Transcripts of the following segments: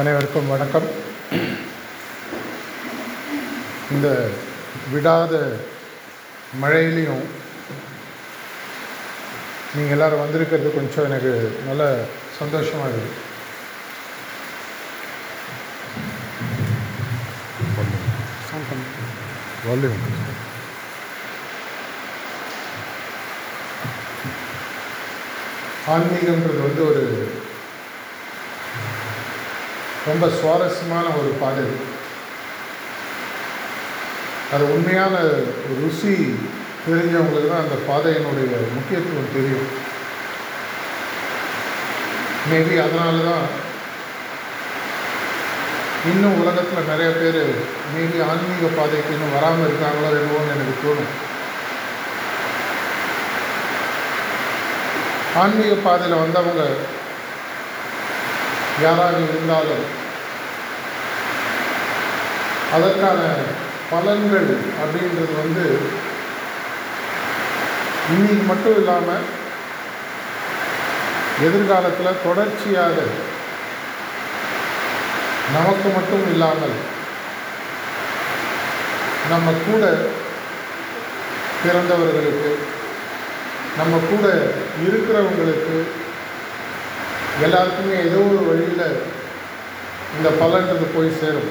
அனைவருக்கும் வணக்கம். இந்த விடாத மழையிலையும் நீங்கள் எல்லோரும் வந்திருக்கிறது கொஞ்சம் எனக்கு நல்ல சந்தோஷமாக இருக்குது வால்யூம் வந்து ஒரு ரொம்ப சுவாரஸ்யமான ஒரு பாதை அது உண்மையான ருசி தெரிஞ்சவங்களுக்கு தான் அந்த பாதையினுடைய முக்கியத்துவம் தெரியும். மேபி அதனால தான் இன்னும் உலகத்தில் நிறைய பேர் மேபி ஆன்மீக பாதைக்கு இன்னும் வராமல் இருக்காங்களோ என்னவோன்னு எனக்கு தோணும். ஆன்மீக பாதையில் வந்தவங்க யாராக இருந்தாலும் அதற்கான பலன்கள் அப்படின்றது வந்து இன்னைக்கு மட்டும் இல்லாமல் எதிர்காலத்தில் தொடர்ச்சியாக நமக்கு மட்டும் இல்லாமல் நம்ம கூட பிறந்தவர்களுக்கு நம்ம கூட இருக்கிறவங்களுக்கு எல்லாருக்குமே ஏதோ ஒரு வழியில் இந்த பலன்றது போய் சேரும்.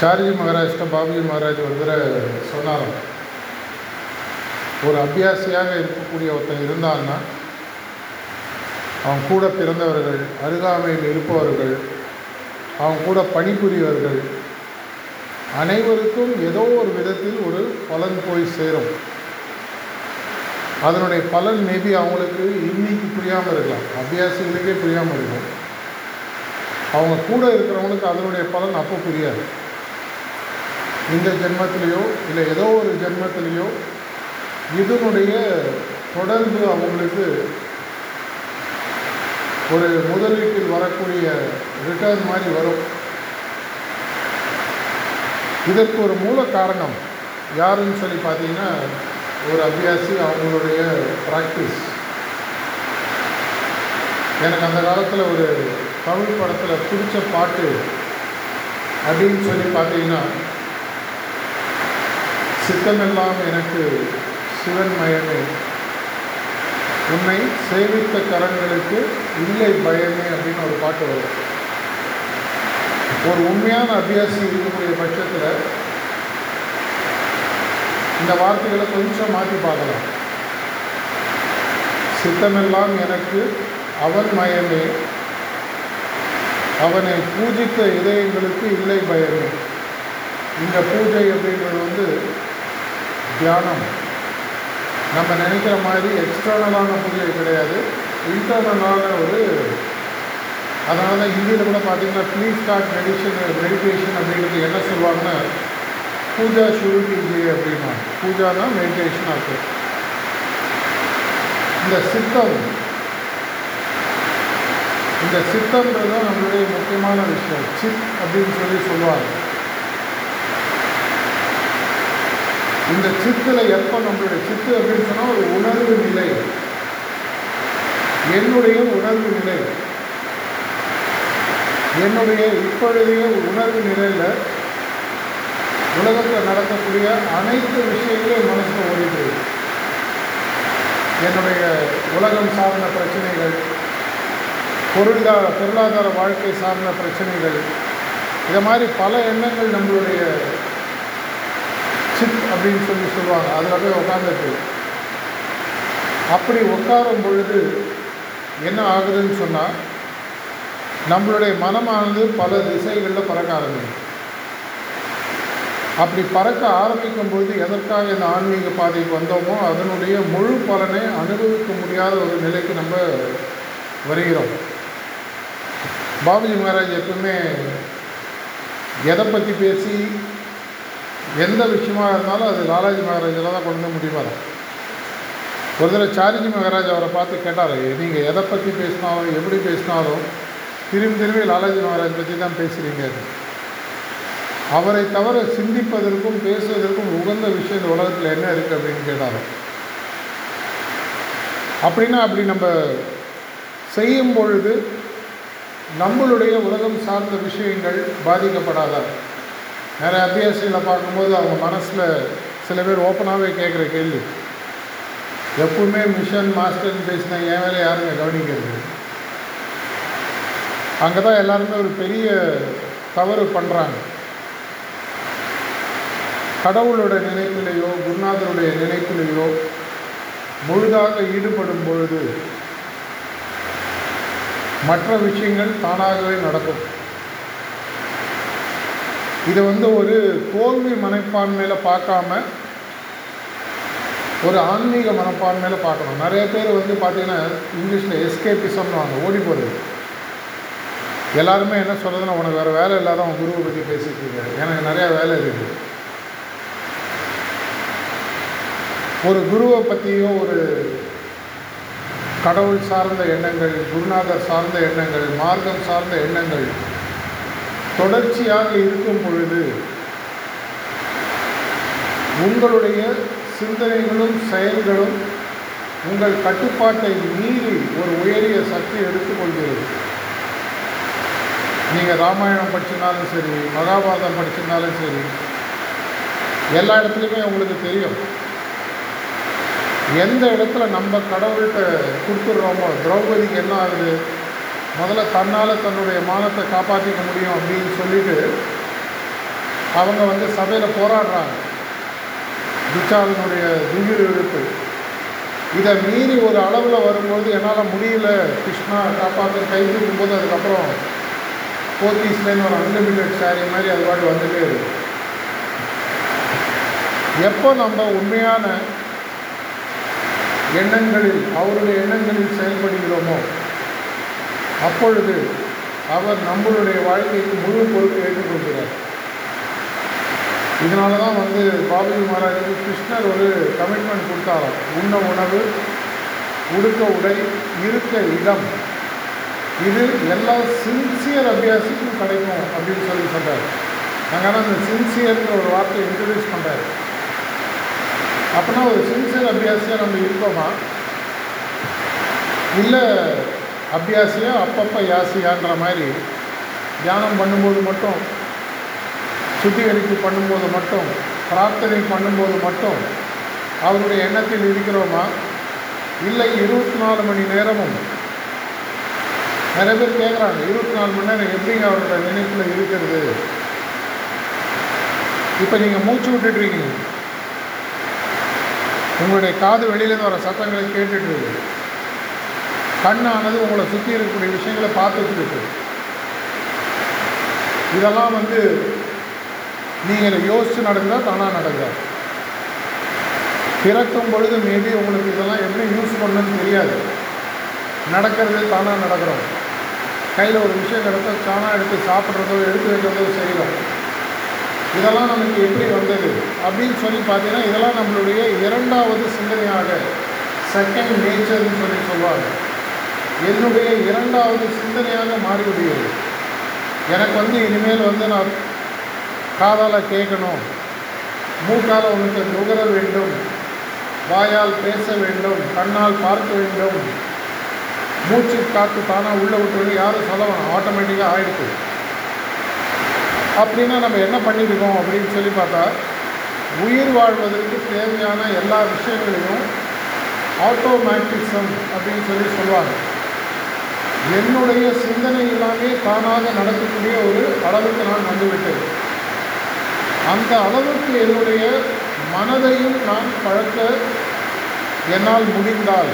சார்ஜி மகாராஜ்கிட்ட பாபுஜி மகாராஜ் ஒரு சொன்னாராம். ஒரு அபியாசியாக இருக்கக்கூடிய ஒருத்தன் இருந்தான்னா அவன் கூட பிறந்தவர்கள் அருகாமையில் இருப்பவர்கள் அவன் கூட பணிபுரியவர்கள் அனைவருக்கும் ஏதோ ஒரு விதத்தில் ஒரு பலன் போய் சேரும். அதனுடைய பலன் மேபி அவங்களுக்கு இன்னைக்கு புரியாமல் இருக்கலாம். அபியாசிகளுக்கே புரியாமல் இருக்கும். அவங்க கூட இருக்கிறவங்களுக்கு அதனுடைய பலன் அப்போ புரியாது. இந்த ஜென்மத்திலேயோ இல்லை ஏதோ ஒரு ஜென்மத்திலேயோ இதனுடைய தொடர்பு அவங்களுக்கு ஒரு முதலீட்டில் வரக்கூடிய ரிட்டர்ன் மாதிரி வரும். இதற்கு ஒரு மூல காரணம் யாருன்னு சொல்லி பார்த்தீங்கன்னா ஒரு அபியாசி அவங்களுடைய ப்ராக்டிஸ் எனக்கு அந்த காலத்தில் ஒரு தமிழ் படத்தில் பிடிச்ச பாட்டு அப்படின்னு சொல்லி பார்த்தீங்கன்னா சித்தமெல்லாம் எனக்கு சிவன் மயமே. உன்னை சேவித்த கரங்களுக்கு இல்லை பயமே அப்படின்னு ஒரு பாட்டு வரும். ஒரு உண்மையான அபியாசி இருக்கக்கூடிய பட்சத்தில் இந்த வார்த்தைகளை கொஞ்சம் மாற்றி பார்க்கலாம். சித்தமெல்லாம் எனக்கு அவன் மயமே. அவனை பூஜித்த இதயங்களுக்கு இல்லை பயமே. இந்த பூஜை அப்படின்றது வந்து தியானம். நம்ம நினைக்கிற மாதிரி எக்ஸ்டர்னலான பூஜை கிடையாது. இன்டர்னலான ஒரு அதனால தான் ஹிந்தியில் கூட பார்த்தீங்கன்னா ப்ளீஸ் ஸ்டார்ட் மெடிஷன் மெடிடேஷன் அப்படிங்கிறது என்ன சொல்லுவாங்கன்னா பூஜா ஷுரு கீஜியே அப்படின்னா தான் மெடிடேஷன் ஆக்கு இந்த சித்தம் இந்த சித்தம்ன்றது தான் நம்மளுடைய முக்கியமான விஷயம். சித் அப்படின்னு சொல்லி சொல்லுவாங்க. இந்த சித்தில் எப்போ நம்மளுடைய சித்து அப்படின்னு சொன்னால் ஒரு உணர்வு நிலை. என்னுடைய உணர்வு நிலை. என்னுடைய இப்பொழுதைய உணர்வு நிலையில் உலகத்தில் நடக்கக்கூடிய அனைத்து விஷயங்களும் மனசில் ஓடிட்டு என்னுடைய உலகம் சார்ந்த பிரச்சனைகள் பொருளாதார பொருளாதார வாழ்க்கை சார்ந்த பிரச்சனைகள் இதை மாதிரி பல எண்ணங்கள் நம்மளுடைய சித் அப்படின்னு சொல்லி சொல்லுவாங்க. அதில் போய் உட்காந்துட்டு அப்படி உட்காரும் பொழுது என்ன ஆகுதுன்னு சொன்னால் நம்மளுடைய மனமானது பல திசைகளில் பறக்க ஆரம்பிக்கும். அப்படி பறக்க ஆரம்பிக்கும் பொழுது எதற்காக இந்த ஆன்மீக பாதைக்கு வந்தோமோ அதனுடைய முழு பலனை அனுபவிக்க முடியாத ஒரு நிலைக்கு நம்ம வருகிறோம். பாபுஜி மகாராஜ் எப்பவுமே எதை பற்றி பேசி எந்த விஷயமாக இருந்தாலும் அது லாலாஜி மகாராஜில் தான் கொண்டு வந்து தான் ஒரு தடவை சாரிஜி மகாராஜ் அவரை பார்த்து கேட்டார் நீங்கள் எதை பற்றி பேசினாலும் எப்படி பேசினாலும் திரும்பி திரும்பி லாலாஜி மகாராஜ் பற்றி தான் பேசுகிறீங்க அவரை தவிர சிந்திப்பதற்கும் பேசுவதற்கும் உகந்த விஷயம் இந்த உலகத்தில் என்ன இருக்குது அப்படின்னு கேட்டார் அப்படின்னா அப்படி நம்ம செய்யும் பொழுது நம்மளுடைய உலகம் சார்ந்த விஷயங்கள் பாதிக்கப்படாதா. நிறைய அபியாசிகளை பார்க்கும்போது அவங்க மனசில் சில பேர் ஓப்பனாகவே கேட்குற கேள்வி. எப்பவுமே மிஷன் மாஸ்டர்னு பேசினா என் வேலை யாருங்க கவனிக்கிறது? அங்கே தான் எல்லாருமே ஒரு பெரிய தவறு பண்ணுறாங்க கடவுளோட நினைப்பிலேயோ குருநாதருடைய நினைப்பிலேயோ முழுதாக ஈடுபடும் பொழுது மற்ற விஷயங்கள் தானாகவே நடக்கும். இதை வந்து ஒரு தோல்வி மனப்பான்மையில் பார்க்காம ஒரு ஆன்மீக மனப்பான்மையில் பார்க்கணும். நிறைய பேர் வந்து பார்த்தீங்கன்னா இங்கிலீஷில் எஸ்கேபிசம்னு வாங்க ஓடி போகிறது எல்லாருமே என்ன சொல்கிறதுன்னா உனக்கு வேறு வேலை இல்லாத அவன் குருவை பற்றி பேசிட்டு இருக்காரு எனக்கு நிறையா வேலை இருக்குது. ஒரு குருவை பற்றியும் ஒரு கடவுள் சார்ந்த எண்ணங்கள் குருநாதர் சார்ந்த எண்ணங்கள் மார்க்கம் சார்ந்த எண்ணங்கள் தொடர்ச்சியாக இருக்கும் பொழுது உங்களுடைய சிந்தனைகளும் செயல்களும் உங்கள் கட்டுப்பாட்டை மீறி ஒரு உயரிய சக்தி எடுத்துக்கொள்கிறது. நீங்கள் ராமாயணம் படிச்சிருந்தாலும் சரி மகாபாரதம் படிச்சிருந்தாலும் சரி எல்லா இடத்துலையுமே உங்களுக்கு தெரியும். எந்த இடத்துல நம்ம கடவுள்கிட்ட கொடுத்துட்றோமோ திரௌபதிக்கு என்ன ஆகுது? முதல்ல தன்னால் தன்னுடைய மானத்தை காப்பாற்றிக்க முடியும் அப்படின்னு சொல்லிட்டு அவங்க வந்து சபையில் போராடுறாங்க. துச்சாதனுடைய துயிர் இழுப்பு. இதை மீறி ஒரு அளவில் வரும்போது என்னால் முடியல. கிருஷ்ணா காப்பாற்ற கை தூக்கும்போது அதுக்கப்புறம் போத்தீஸ்லேன்னு ஒரு அன்லிமிட்டட் சாரி மாதிரி அது பாட்டு வந்துட்டே இருக்கு. எப்போ நம்ம உண்மையான எண்ணங்களில் அவருடைய எண்ணங்களில் செயல்படுகிறோமோ? அப்பொழுது அவர் நம்மளுடைய வாழ்க்கைக்கு முழு பொறுப்பு ஏற்றுக்கொள்கிறார் இதனால தான் வந்து பாபுஜி மகாராஜுக்கு கிருஷ்ணர் ஒரு கமிட்மெண்ட் கொடுத்தாராம். உண்ண உணவு உடுக்க உடை இருக்க இடம். இது எல்லா சின்சியர் அபியாசிக்கும் கிடைக்கும் அப்படின்னு சொல்லி சொல்கிறார் நாங்கள் அந்த சின்சியர்ங்கிற ஒரு வார்த்தையை இன்ட்ரடியூஸ் பண்ணுறாரு அப்படின்னா ஒரு சின்சியர் அபியாசியாக நம்ம இருக்கோமா இல்லை அபியாசியாக அப்பப்போ யாசியான்ற மாதிரி தியானம் பண்ணும்போது மட்டும் சுத்திகரிப்பு பண்ணும்போது மட்டும் பிரார்த்தனை பண்ணும்போது மட்டும் அவருடைய எண்ணத்தில் இருக்கிறோமா? இல்லை இருபத்தி நாலு மணி நேரமும்? நிறைய பேர் கேட்குறாங்க இருபத்தி நாலு மணி நேரம் எப்படிங்க அவரோட நினைப்பில் இருக்கிறது? இப்போ நீங்கள் மூச்சு விட்டுட்ருக்கீங்க உங்களுடைய காது வெளியிலேருந்து வர சத்தங்களை கேட்டுட்டு இருக்குது கண்ணானது உங்களை சுற்றி இருக்கக்கூடிய விஷயங்களை பார்த்துட்டு இருக்கு இதெல்லாம் வந்து நீங்கள் யோசித்து நடந்தால் தானாக நடக்குதா பிறக்கும் பொழுது மேபி உங்களுக்கு இதெல்லாம் எப்படி யூஸ் பண்ணணும்னு தெரியாது. நடக்கிறது தானாக நடக்கிறோம். கையில் ஒரு விஷயம் கிடச்சா தானாக எடுத்து சாப்பிட்றதோ எடுத்து வைக்கிறதோ செய்கிறோம். இதெல்லாம் நமக்கு எப்படி வந்தது? அப்படின்னு சொல்லி பார்த்தீங்கன்னா இதெல்லாம் நம்மளுடைய இரண்டாவது சிந்தனையாக செகண்ட் நேச்சர்னு சொல்லி சொல்லுவாங்க. என்னுடைய இரண்டாவது சிந்தனையாக மாறிவிடுகிறது. எனக்கு வந்து இனிமேல் வந்து நான் காதால் கேட்கணும். மூக்கால் உனக்கு நுகர வேண்டும். வாயால் பேச வேண்டும். கண்ணால் பார்க்க வேண்டும். மூச்சு காற்று தானாக உள்ளே விட்டு யாரும் சொல்ல வேணாம். ஆட்டோமேட்டிக்காக ஆகிடுது அப்படின்னா நம்ம என்ன பண்ணியிருக்கோம் அப்படின்னு சொல்லி பார்த்தா உயிர் வாழ்வதற்கு தேவையான எல்லா விஷயங்களையும் ஆட்டோமேட்டிசம் அப்படின்னு சொல்லி சொல்லுவாங்க. என்னுடைய சிந்தனை எல்லாமே தானாக நடக்கக்கூடிய ஒரு அளவுக்கு நான் வந்துவிட்டேன். அந்த அளவுக்கு என்னுடைய மனதையும் நான் பழக்க என்னால் முடிந்தால்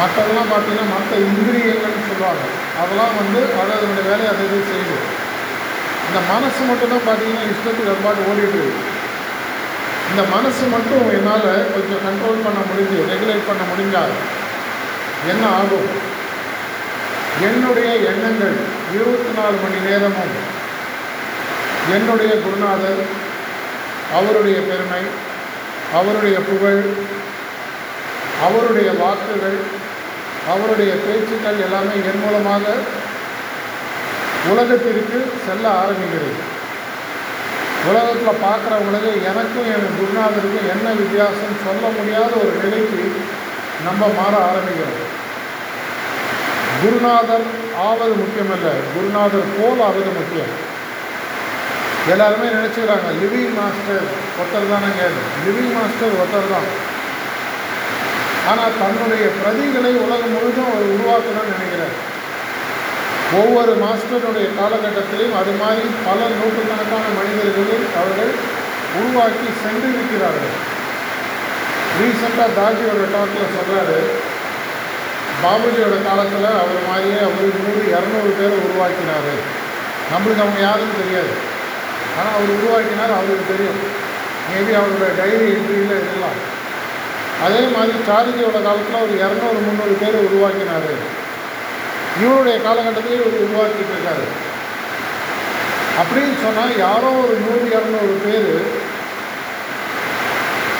மற்றதெல்லாம் பார்த்தீங்கன்னா மற்ற இந்திரியங்கள்னு சொல்லுவாங்க. அதெல்லாம் வந்து அதை அதனுடைய வேலையை அதை இது இந்த மனசு மட்டும்தான் பார்த்தீங்கன்னா இஷ்டத்துக்கு அது பாட்டு ஓடிட்டு இந்த மனசு மட்டும் என்னால் கொஞ்சம் கண்ட்ரோல் பண்ண முடிஞ்சு ரெகுலேட் பண்ண முடிஞ்சால் என்ன ஆகும்? என்னுடைய எண்ணங்கள் இருபத்தி நாலு மணி நேரமும் என்னுடைய குருநாதர் அவருடைய பெருமை அவருடைய புகழ் அவருடைய வாக்குகள் அவருடைய பேச்சுக்கள் எல்லாமே என் மூலமாக உலகத்திற்கு செல்ல ஆரம்பிக்கிறது உலகத்தில் பார்க்குறவங்களுக்கு எனக்கும் என் குருநாதருக்கும் என்ன வித்தியாசம் சொல்ல முடியாத ஒரு நிலைக்கு நம்ம மாற ஆரம்பிக்கிறோம். குருநாதர் ஆவது முக்கியமல்ல குருநாதர் போல் ஆவது முக்கியம். எல்லாருமே நினச்சிக்கிறாங்க லிவிங் மாஸ்டர் ஒருத்தர் தானேங்க. லிவிங் மாஸ்டர் ஒருத்தர் தான். ஆனால் தன்னுடைய பிரதிகளை உலகம் முழுதும் அவர் உருவாக்கணும்னு நினைக்கிறார். ஒவ்வொரு மாஸ்டருடைய காலகட்டத்திலையும் அது மாதிரி பல நூற்றுக்கணக்கான மனிதர்களை அவர்கள் உருவாக்கி சென்றிருக்கிறார்கள் ரீசெண்டாக தாஜியோட டாக்கில் சொல்கிறாரு பாபுஜியோட காலத்தில் அவர் மாதிரியே அவர் நூறு இரநூறு பேர் உருவாக்கினார். நம்மளுக்கு அவங்க யாருன்னு தெரியாது. ஆனால் அவர் உருவாக்கினார் அவருக்கு தெரியும். மேபி அவரோட டைரி என்ட்ரியில் இருக்கலாம். அதே மாதிரி சாரிஜியோட காலத்தில் ஒரு இரநூறு முந்நூறு பேர் உருவாக்கினார். இவருடைய காலகட்டத்திலே இவர் உருவாக்கிட்டு இருக்காரு. அப்படின்னு சொன்னால் யாரோ ஒரு நூறு இரநூறு பேர்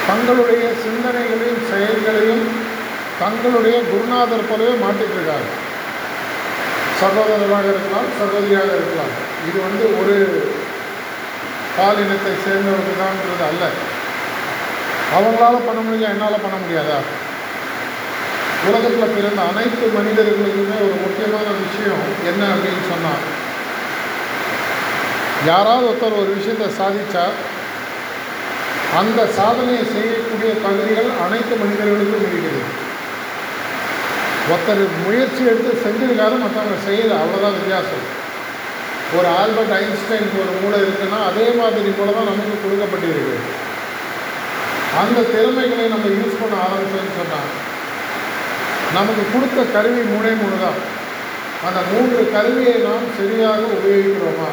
தங்களுடைய சிந்தனைகளையும் செயல்களையும் தங்களுடைய குருநாதர் போலவே மாற்றிட்டு சகோதரராக இருக்கலாம் சகோதரியாக இருக்கலாம். இது வந்து ஒரு பாலினத்தை சேர்ந்தவர்கள் தான்ன்றது அல்ல அவங்களால பண்ண முடியும் என்னால் பண்ண முடியாதா? உலகத்தில் பிறந்த அனைத்து மனிதர்களுக்குமே ஒரு முக்கியமான விஷயம் என்ன அப்படின்னு சொன்னால் யாராவது ஒருத்தர் ஒரு விஷயத்தை சாதித்தா அந்த சாதனையை செய்யக்கூடிய தகுதிகள் அனைத்து மனிதர்களுக்கும் இருக்கிறது ஒருத்தர் முயற்சி எடுத்து செஞ்சிருக்காரு மற்றவங்க செய்யலை அவ்வளோதான் வித்தியாசம். ஒரு ஆல்பர்ட் ஐன்ஸ்டைனுக்கு ஒரு மூளை இருக்குன்னா அதே மாதிரி போல தான் நமக்கு கொடுக்கப்பட்டிருக்கு. அந்த திறமைகளை நம்ம யூஸ் பண்ண ஆரம்பிச்சோன்னு சொன்னால் நமக்கு கொடுத்த கருவி மூணே மூணு தான் அந்த மூன்று கருவியை நாம் சரியாக உபயோகிக்கிறோமா?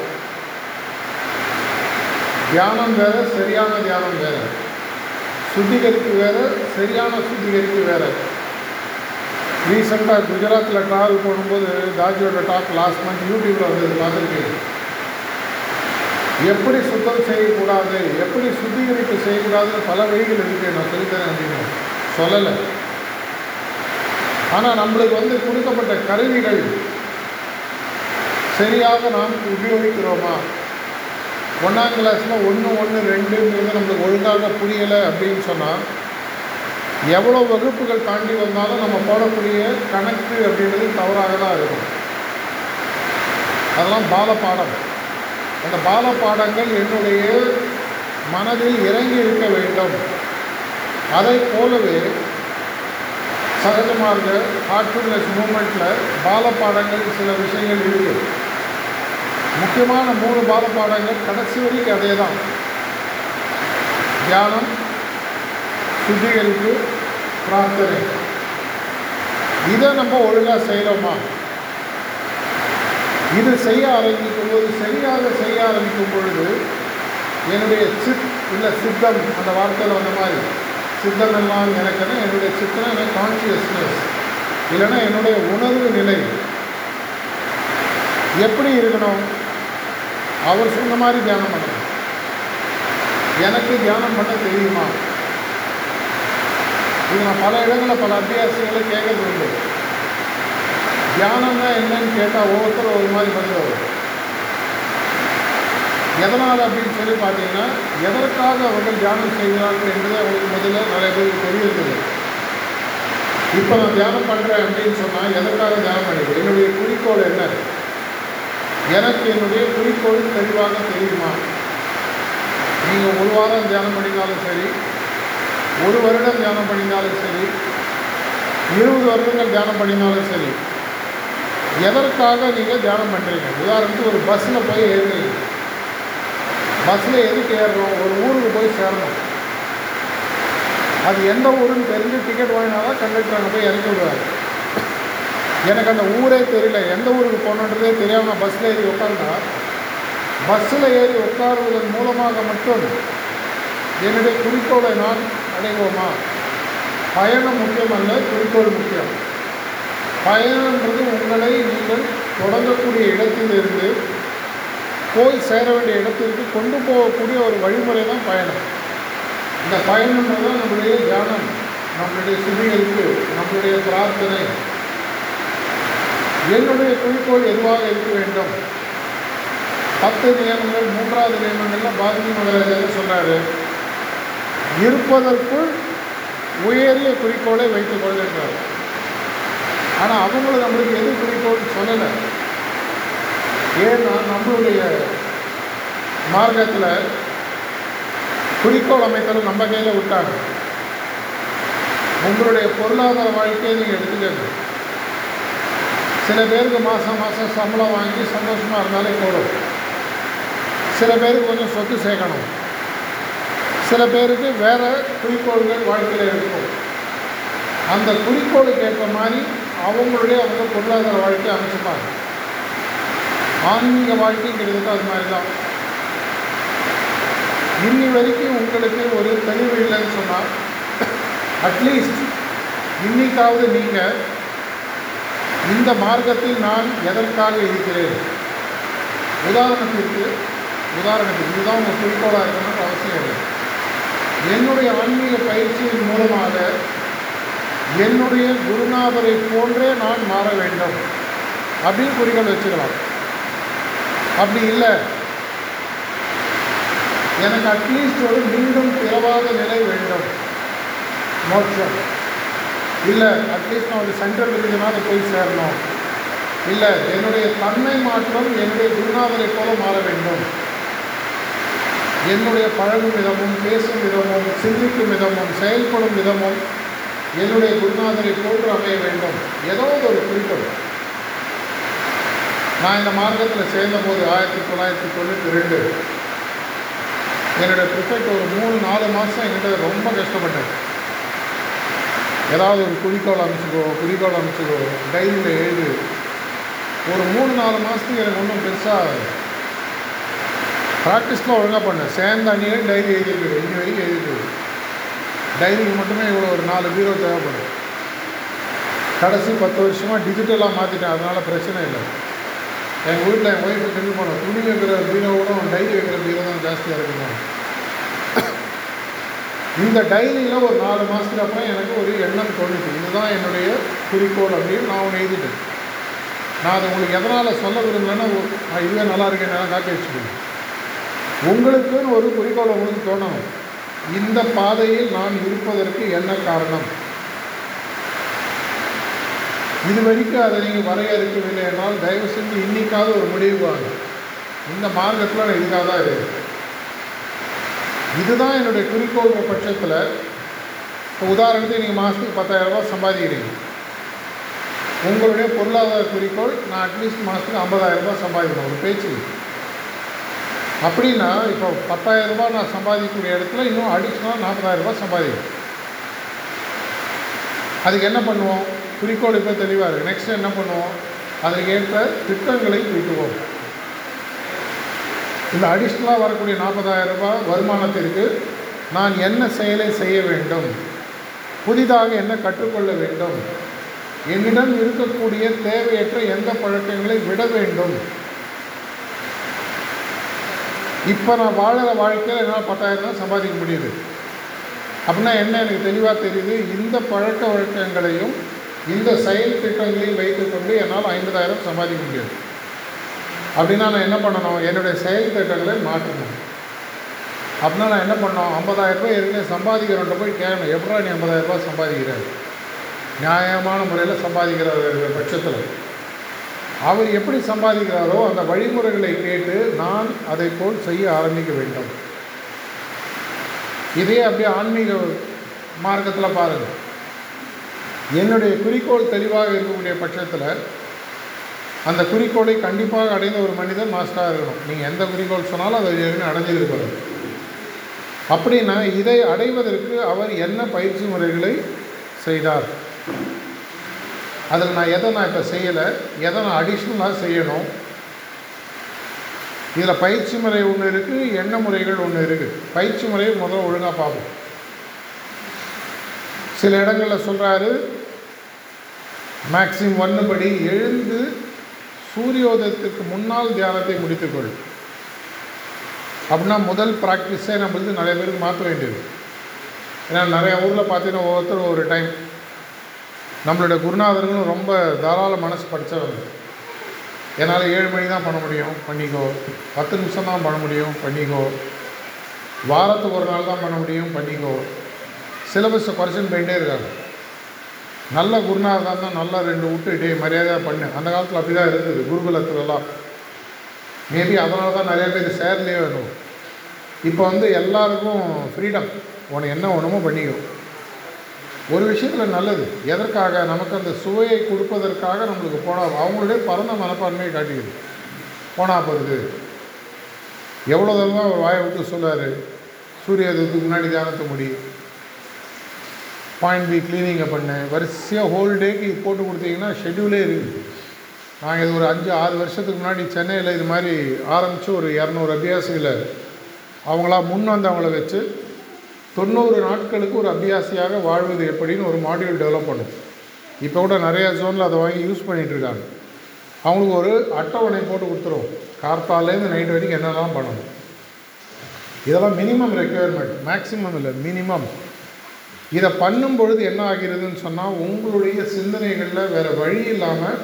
தியானம் வேறு சரியான தியானம் வேறு. சுத்திகரிப்பு வேறு சரியான சுத்திகரிப்பு வேறு. ரீசெண்டாக குஜராத்தில் ட்ராவல் பண்ணும்போது தாஜியோட டாக் லாஸ்ட் மந்த் யூடியூப்பில் வந்தது பார்த்துருக்கேன் எப்படி சுத்தம் செய்யக்கூடாது எப்படி சுத்திகரிப்பு செய்யக்கூடாதுன்னு பல வழிகள் இருக்குது நான் சொல்லித்தரேன் அப்படின்னு சொல்லலை. ஆனால் நம்மளுக்கு வந்து கொடுக்கப்பட்ட கருவிகள் சரியாக நாம் உபயோகிக்கிறோமா? ஒன்றாம் கிளாஸில் ஒன்று ஒன்று ரெண்டுங்கிறது நம்மளுக்கு ஒழுங்காக புரியலை அப்படின்னு சொன்னால் எவ்வளோ வகுப்புகள் தாண்டி வந்தாலும் நம்ம போடக்கூடிய கணக்கு அப்படின்றது தவறாக தான் இருக்கும். அதெல்லாம் பால பாடம் அந்த பால பாடங்கள் என்னுடைய மனதில் இறங்கி இருக்க வேண்டும். அதை போலவே சகஜமாக ஹார்ட்ஃபுல்னஸ் மூமெண்ட்டில் பால பாடங்கள் சில விஷயங்கள் இருக்குது முக்கியமான மூணு பால பாடங்கள் கடைசி வரைக்கும் அதே தான் தியானம் சுத்திகரிப்பு பிரார்த்தனை. இதை நம்ம ஒழுங்காக செய்கிறோமா இது செய்ய ஆரம்பிக்கும் போது சரியாக செய்ய ஆரம்பிக்கும் பொழுது என்னுடைய சித் இல்லை சித்தம் அந்த வார்த்தையில் வந்த மாதிரி சித்தம் எல்லாம் எனக்குன்னா என்னுடைய சித்தனா எனக்கு கான்சியஸ்னஸ் இல்லைன்னா என்னுடைய உணர்வு நிலை. எப்படி இருக்கணும்? அவர் சொன்ன மாதிரி தியானம் பண்ணணும். எனக்கு தியானம் பண்ண தெரியுமா? இது நான் பல இடங்களில் பல அத்தியாசங்களை கேட்கறது உண்டு. தியானம்னா என்னன்னு கேட்டால் ஒவ்வொருத்தரும் ஒரு மாதிரி பதில் வரும் எதனால் அப்படின்னு சொல்லி பார்த்தீங்கன்னா எதற்காக அவர்கள் தியானம் செய்கிறார்கள் என்பது அவங்களுக்கு முதல்ல நிறைய பேருக்கு தெரியறதில்லை இப்போ நான் தியானம் பண்ணுறேன் அப்படின்னு சொன்னால் எதற்காக தியானம் பண்ணிக்கிறேன் என்னுடைய குறிக்கோள் என்ன? எனக்கு என்னுடைய குறிக்கோள் தெளிவாக தெரியுமா? நீங்கள் ஒரு வாரம் தியானம் பண்ணினாலும் சரி ஒரு வருடம் தியானம் பண்ணினாலும் சரி இருபது வருடங்கள் தியானம் பண்ணினாலும் சரி எதற்காக நீங்கள் தியானம் பண்ணுறீங்க உதாரணத்துக்கு ஒரு பஸ்ஸில் போய் ஏறுறீங்க. பஸ்ஸில் எதுக்கு ஏறுறோம் ஒரு ஊருக்கு போய் சேரணும். அது எந்த ஊருன்னு தெரிஞ்சு டிக்கெட் வாங்கினாதான் கண்டக்டர் அங்கே போய் இறக்கி விடுவார். எனக்கு அந்த ஊரே தெரியல. எந்த ஊருக்கு போகணுன்றதே தெரியாமல் நான் பஸ்ஸில் ஏறி உட்காந்தா பஸ்ஸில் ஏறி உட்காருவதன் மூலமாக மட்டும் என்னுடைய குறிக்கோளை நான் அடைவோமா? பயணம் முக்கியம் அல்ல குறிக்கோள் முக்கியம். பயணம்ன்றது உங்களை நீங்கள் தொடங்கக்கூடிய இடத்திலிருந்து போய் சேர வேண்டிய இடத்திற்கு கொண்டு போகக்கூடிய ஒரு வழிமுறை தான் பயணம். இந்த பயணம்ன்றது தான் நம்மளுடைய தியானம் நம்மளுடைய சுத்திகரிப்பு நம்மளுடைய பிரார்த்தனை. என்னுடைய குறிக்கோள் எதுவாக இருக்க வேண்டும்? பத்து நியமங்கள் மூன்றாவது நியமங்கள்லாம் பாரதி மகாராஜா சொன்னார் இருப்பதற்குள் உயரிய குறிக்கோளை வைத்துக் கொள்கின்றார் ஆனால் அவங்களும் நம்மளுக்கு எது குறிக்கோள்னு சொல்லலை. ஏன்னா நம்மளுடைய மார்க்கத்தில் குறிக்கோள் அமைத்தலும் நம்ம கையில் விட்டாங்க உங்களுடைய பொருளாதார வாழ்க்கையை நீங்கள் எடுத்துக்கங்க. சில பேருக்கு மாதம் மாதம் சம்பளம் வாங்கி சந்தோஷமாக இருந்தாலே போதும். சில பேருக்கு கொஞ்சம் சொத்து சேர்க்கணும். சில பேருக்கு வேறு குறிக்கோள்கள் வாழ்க்கையில் இருக்கும். அந்த குறிக்கோளுக்கு ஏற்ற மாதிரி அவங்களுடைய அவங்க பொருளாதார வாழ்க்கையை அமைச்சுப்பாங்க. ஆன்மீக வாழ்க்கைங்கிறதுக்கு அது மாதிரி தான். இன்னி வரைக்கும் உங்களுக்கு ஒரு தெளிவு இல்லைன்னு சொன்னால் அட்லீஸ்ட் இன்னைக்காவது நீங்கள் இந்த மார்க்கத்தில் நான் எதற்காக இருக்கிறேன்? உதாரணத்திற்கு உதாரணத்துக்கு இதுதான் உங்கள் குறிக்கோளாக இருக்கணும்னு அவசியம் இல்லை. என்னுடைய ஆன்மீக பயிற்சியின் மூலமாக என்னுடைய குருநாதரை போன்றே நான் மாற வேண்டும். அப்படின்னு குறிக்கோள் வச்சுக்கலாம். அப்படி இல்லை. எனக்கு அட்லீஸ்ட் ஒரு மீண்டும் பிறவாத நிலை வேண்டும். மோட்சம். இல்லை அட்லீஸ்ட் நான் ஒரு சென்ட்ரல் ரிலிஜனாக போய் சேரணும். இல்லை என்னுடைய தன்மை மாற்றம் என்னுடைய குருநாதரை போல மாற வேண்டும். என்னுடைய பழகும் விதமும் பேசும் விதமும் சிந்திக்கும் விதமும் செயல்படும் விதமும் என்னுடைய குருநாதரை போன்று அமைய வேண்டும். ஏதோ ஒரு குறிக்கோள் நான் இந்த மார்க்கத்தில் சேர்ந்தபோது ஆயிரத்தி தொள்ளாயிரத்தி தொண்ணூற்றி ரெண்டு. என்னுடைய ப்ரிஃபெக்ட் ஒரு மூணு நாலு மாதம் என்கிட்ட ரொம்ப கஷ்டப்பட்டேன் ஏதாவது ஒரு குறிக்கோள் அமைச்சுக்கோ குறிக்கோள் அமைச்சுக்கோ டைரியில் எழுது. ஒரு மூணு நாலு மாதத்துக்கு எனக்கு ஒன்றும் பெருசாக ப்ராக்டிஸ்லாம் ஒழுங்காக பண்ணேன் சேர்ந்த அன்னியே டைரி எழுதிருக்கு இன்னி வரைக்கும் எழுதிருக்கு டைரிக்கு மட்டுமே இவ்வளோ ஒரு நாலு பீரோ தேவைப்படும். கடைசி பத்து வருஷமாக டிஜிட்டலாக மாற்றிட்டேன் அதனால் பிரச்சனை இல்லை. எங்கள் வீட்டில் என் ஒய்ஃபை தெரிஞ்சு போனோம் துணி வைக்கிற பீரோவோட டைரி வைக்கிற பீரோ தான் ஜாஸ்தியாக இருக்கணும் இந்த டைரியில் ஒரு நாலு மாதத்துக்கு அப்புறம் எனக்கு ஒரு எண்ணம் தோணுச்சு. இதுதான் என்னுடைய குறிக்கோள் அப்படின்னு நான் ஒன்று எழுதிட்டேன். நான் அதை உங்களுக்கு எதனால் சொல்ல விரும்பலைன்னா நான் இதுவே நல்லா இருக்கேன் காட்டி வச்சுக்கணும் உங்களுக்குன்னு ஒரு குறிக்கோள் உங்களுக்கு தோணும். இந்த பாதையில் நான் இருப்பதற்கு என்ன காரணம்? இது வரைக்கும் அதை நீங்கள் வரையறுக்கவில்லை என்றால் தயவு செஞ்சு இன்னைக்காவது ஒரு முடிவு வாங்க இந்த மார்க்கத்தில் நான் இதுக்காக தான் இருக்கு இதுதான் என்னுடைய குறிக்கோள்ற பட்சத்தில் இப்போ உதாரணத்துக்கு நீங்கள் மாதத்துக்கு பத்தாயிரரூபா சம்பாதிக்கிறீங்க. உங்களுடைய பொருளாதார குறிக்கோள் நான் அட்லீஸ்ட் மாதத்துக்கு ஐம்பதாயிரரூபா சம்பாதிக்கணும் ஒரு பேச்சு. அப்படின்னா இப்போ பத்தாயிரரூபா நான் சம்பாதிக்கக்கூடிய இடத்துல இன்னும் அடிஷ்னலாக நாற்பதாயிரரூபா சம்பாதிக்கணும். அதுக்கு என்ன பண்ணுவோம்? குறிக்கோள் இப்போ தெளிவாக இருக்குது நெக்ஸ்ட் என்ன பண்ணுவோம்? அதற்கு ஏற்ற திட்டங்களை தீட்டுவோம் இந்த அடிஷ்னலாக வரக்கூடிய நாற்பதாயிரம் ரூபாய் வருமானத்திற்கு நான் என்ன செயலை செய்ய வேண்டும்? புதிதாக என்ன கற்றுக்கொள்ள வேண்டும்? என்னிடம் இருக்கக்கூடிய தேவையற்ற எந்த பழக்கங்களை விட வேண்டும்? இப்போ நான் வாழற வாழ்க்கையில் என்னால் பத்தாயிரம் தான் சம்பாதிக்க முடியுது. அப்படின்னா என்ன எனக்கு தெளிவாக தெரியுது? இந்த பழக்க வழக்கங்களையும் இந்த செயல் திட்டங்களையும் வைத்துக்கொண்டு என்னால் ஐம்பதாயிரம் சம்பாதிக்க முடியாது. அப்படின்னா நான் என்ன பண்ணணும்? என்னுடைய செயல் திட்டங்களை மாற்றணும். அப்படின்னா நான் என்ன பண்ணோம் ஐம்பதாயிரம் ரூபாய் ஏற்கனவே சம்பாதிக்கிறவன்ட்ட போய் கேட்கணும். எப்படா நீ ஐம்பதாயிரம் ரூபாய் நியாயமான முறையில் சம்பாதிக்கிற பட்சத்தில். அவர் எப்படி சம்பாதிக்கிறாரோ அந்த வழிமுறைகளை கேட்டு நான் அதை போல் செய்ய ஆரம்பிக்க வேண்டும். இதே அப்படியே ஆன்மீக மார்க்கத்தில் பாருங்கள் என்னுடைய குறிக்கோள் தெளிவாக இருக்கக்கூடிய பட்சத்தில் அந்த குறிக்கோளை கண்டிப்பாக அடைந்த ஒரு மனிதன் மாஸ்டராக இருக்கணும். நீங்கள் எந்த குறிக்கோள் சொன்னாலும் அதை ஏற்கனவே அப்படின்னா இதை அடைவதற்கு அவர் என்ன பயிற்சி முறைகளை செய்தார்? அதில் நான் எதை நான் இப்போ செய்யலை? எதை நான் அடிஷ்னலாக செய்யணும்? இதில் பயிற்சி முறை ஒன்று இருக்குது எண்ண முறைகள் ஒன்று இருக்குது பயிற்சி முறையை முதல்ல ஒழுங்காக பார்ப்போம். சில இடங்களில் சொல்கிறாரு மேக்ஸிம் ஒன்று படி எழுந்து சூரியோதயத்துக்கு முன்னால் தியானத்தை முடித்துக்கொள். அப்படின்னா முதல் ப்ராக்டிஸே நம்மளுக்கு நிறைய பேருக்கு மாற்ற வேண்டியது. ஏன்னா நிறைய ஊரில் பார்த்தீங்கன்னா ஒவ்வொருத்தரும் ஒரு டைம் நம்மளோட குருநாதர்களும் ரொம்ப தாராள மனசு படித்தவங்க என்னால் ஏழு மணி தான் பண்ண முடியும் பண்ணிக்கோ. பத்து நிமிஷம் தான் பண்ண முடியும் பண்ணிக்கோ. வாரத்துக்கு ஒரு நாள் தான் பண்ண முடியும் பண்ணிக்கோ. சிலபஸை குறைச்சின்னு போயிட்டே இருக்காங்க. நல்ல குருநாதா இருந்தால் நல்லா ரெண்டு விட்டு டே மரியாதையாக பண்ணு. அந்த காலத்தில் அப்படி தான் இருந்தது குருகுலத்துலலாம். மேபி அதனால தான் நிறைய பேர் சேர்லேயே வேணும். இப்போ வந்து எல்லாருக்கும் ஃப்ரீடம் உனக்கு என்ன வேணுமோ பண்ணிக்கும் ஒரு விஷயத்தில் நல்லது. எதற்காக? நமக்கு அந்த சுவையை கொடுப்பதற்காக நம்மளுக்கு போனால் அவங்களுடைய பரந்த மனப்பான்மையை காட்டிக்குது. போனால் போகிறது எவ்வளோ தூரம் தான் அவர் வாயை விட்டு சொல்லார்? சூரியதுக்கு முன்னாடி தியானத்தை முடி. பாயிண்ட் பி க்ளீனிங்கை பண்ணேன். வரிசையாக ஹோல் டேக்கு போட்டு கொடுத்தீங்கன்னா ஷெட்யூலே இருக்குது நாங்கள் இது ஒரு அஞ்சு ஆறு வருஷத்துக்கு முன்னாடி சென்னையில் இது மாதிரி ஆரம்பித்து ஒரு இரநூறு அபியாசிகளை அவங்களா முன் வந்தவங்கள வச்சு தொண்ணூறு நாட்களுக்கு ஒரு அபியாசியாக வாழ்வது எப்படின்னு ஒரு மாடியூல் டெவலப் பண்ணும். இப்போ கூட நிறைய ஜோனில் அதை வாங்கி யூஸ் பண்ணிகிட்டு இருக்காங்க. அவங்களுக்கு ஒரு அட்டவணை போட்டு கொடுத்துருவோம். கார்த்தாலேருந்து நைட் வரைக்கும் என்னெல்லாம் பண்ணணும். இதெல்லாம் மினிமம் ரெக்குயர்மெண்ட் மேக்ஸிமம் இல்லை மினிமம் இதை பண்ணும் பொழுது என்ன ஆகிறதுன்னு சொன்னால் உங்களுடைய சிந்தனைகளில் வேறு வழி இல்லாமல்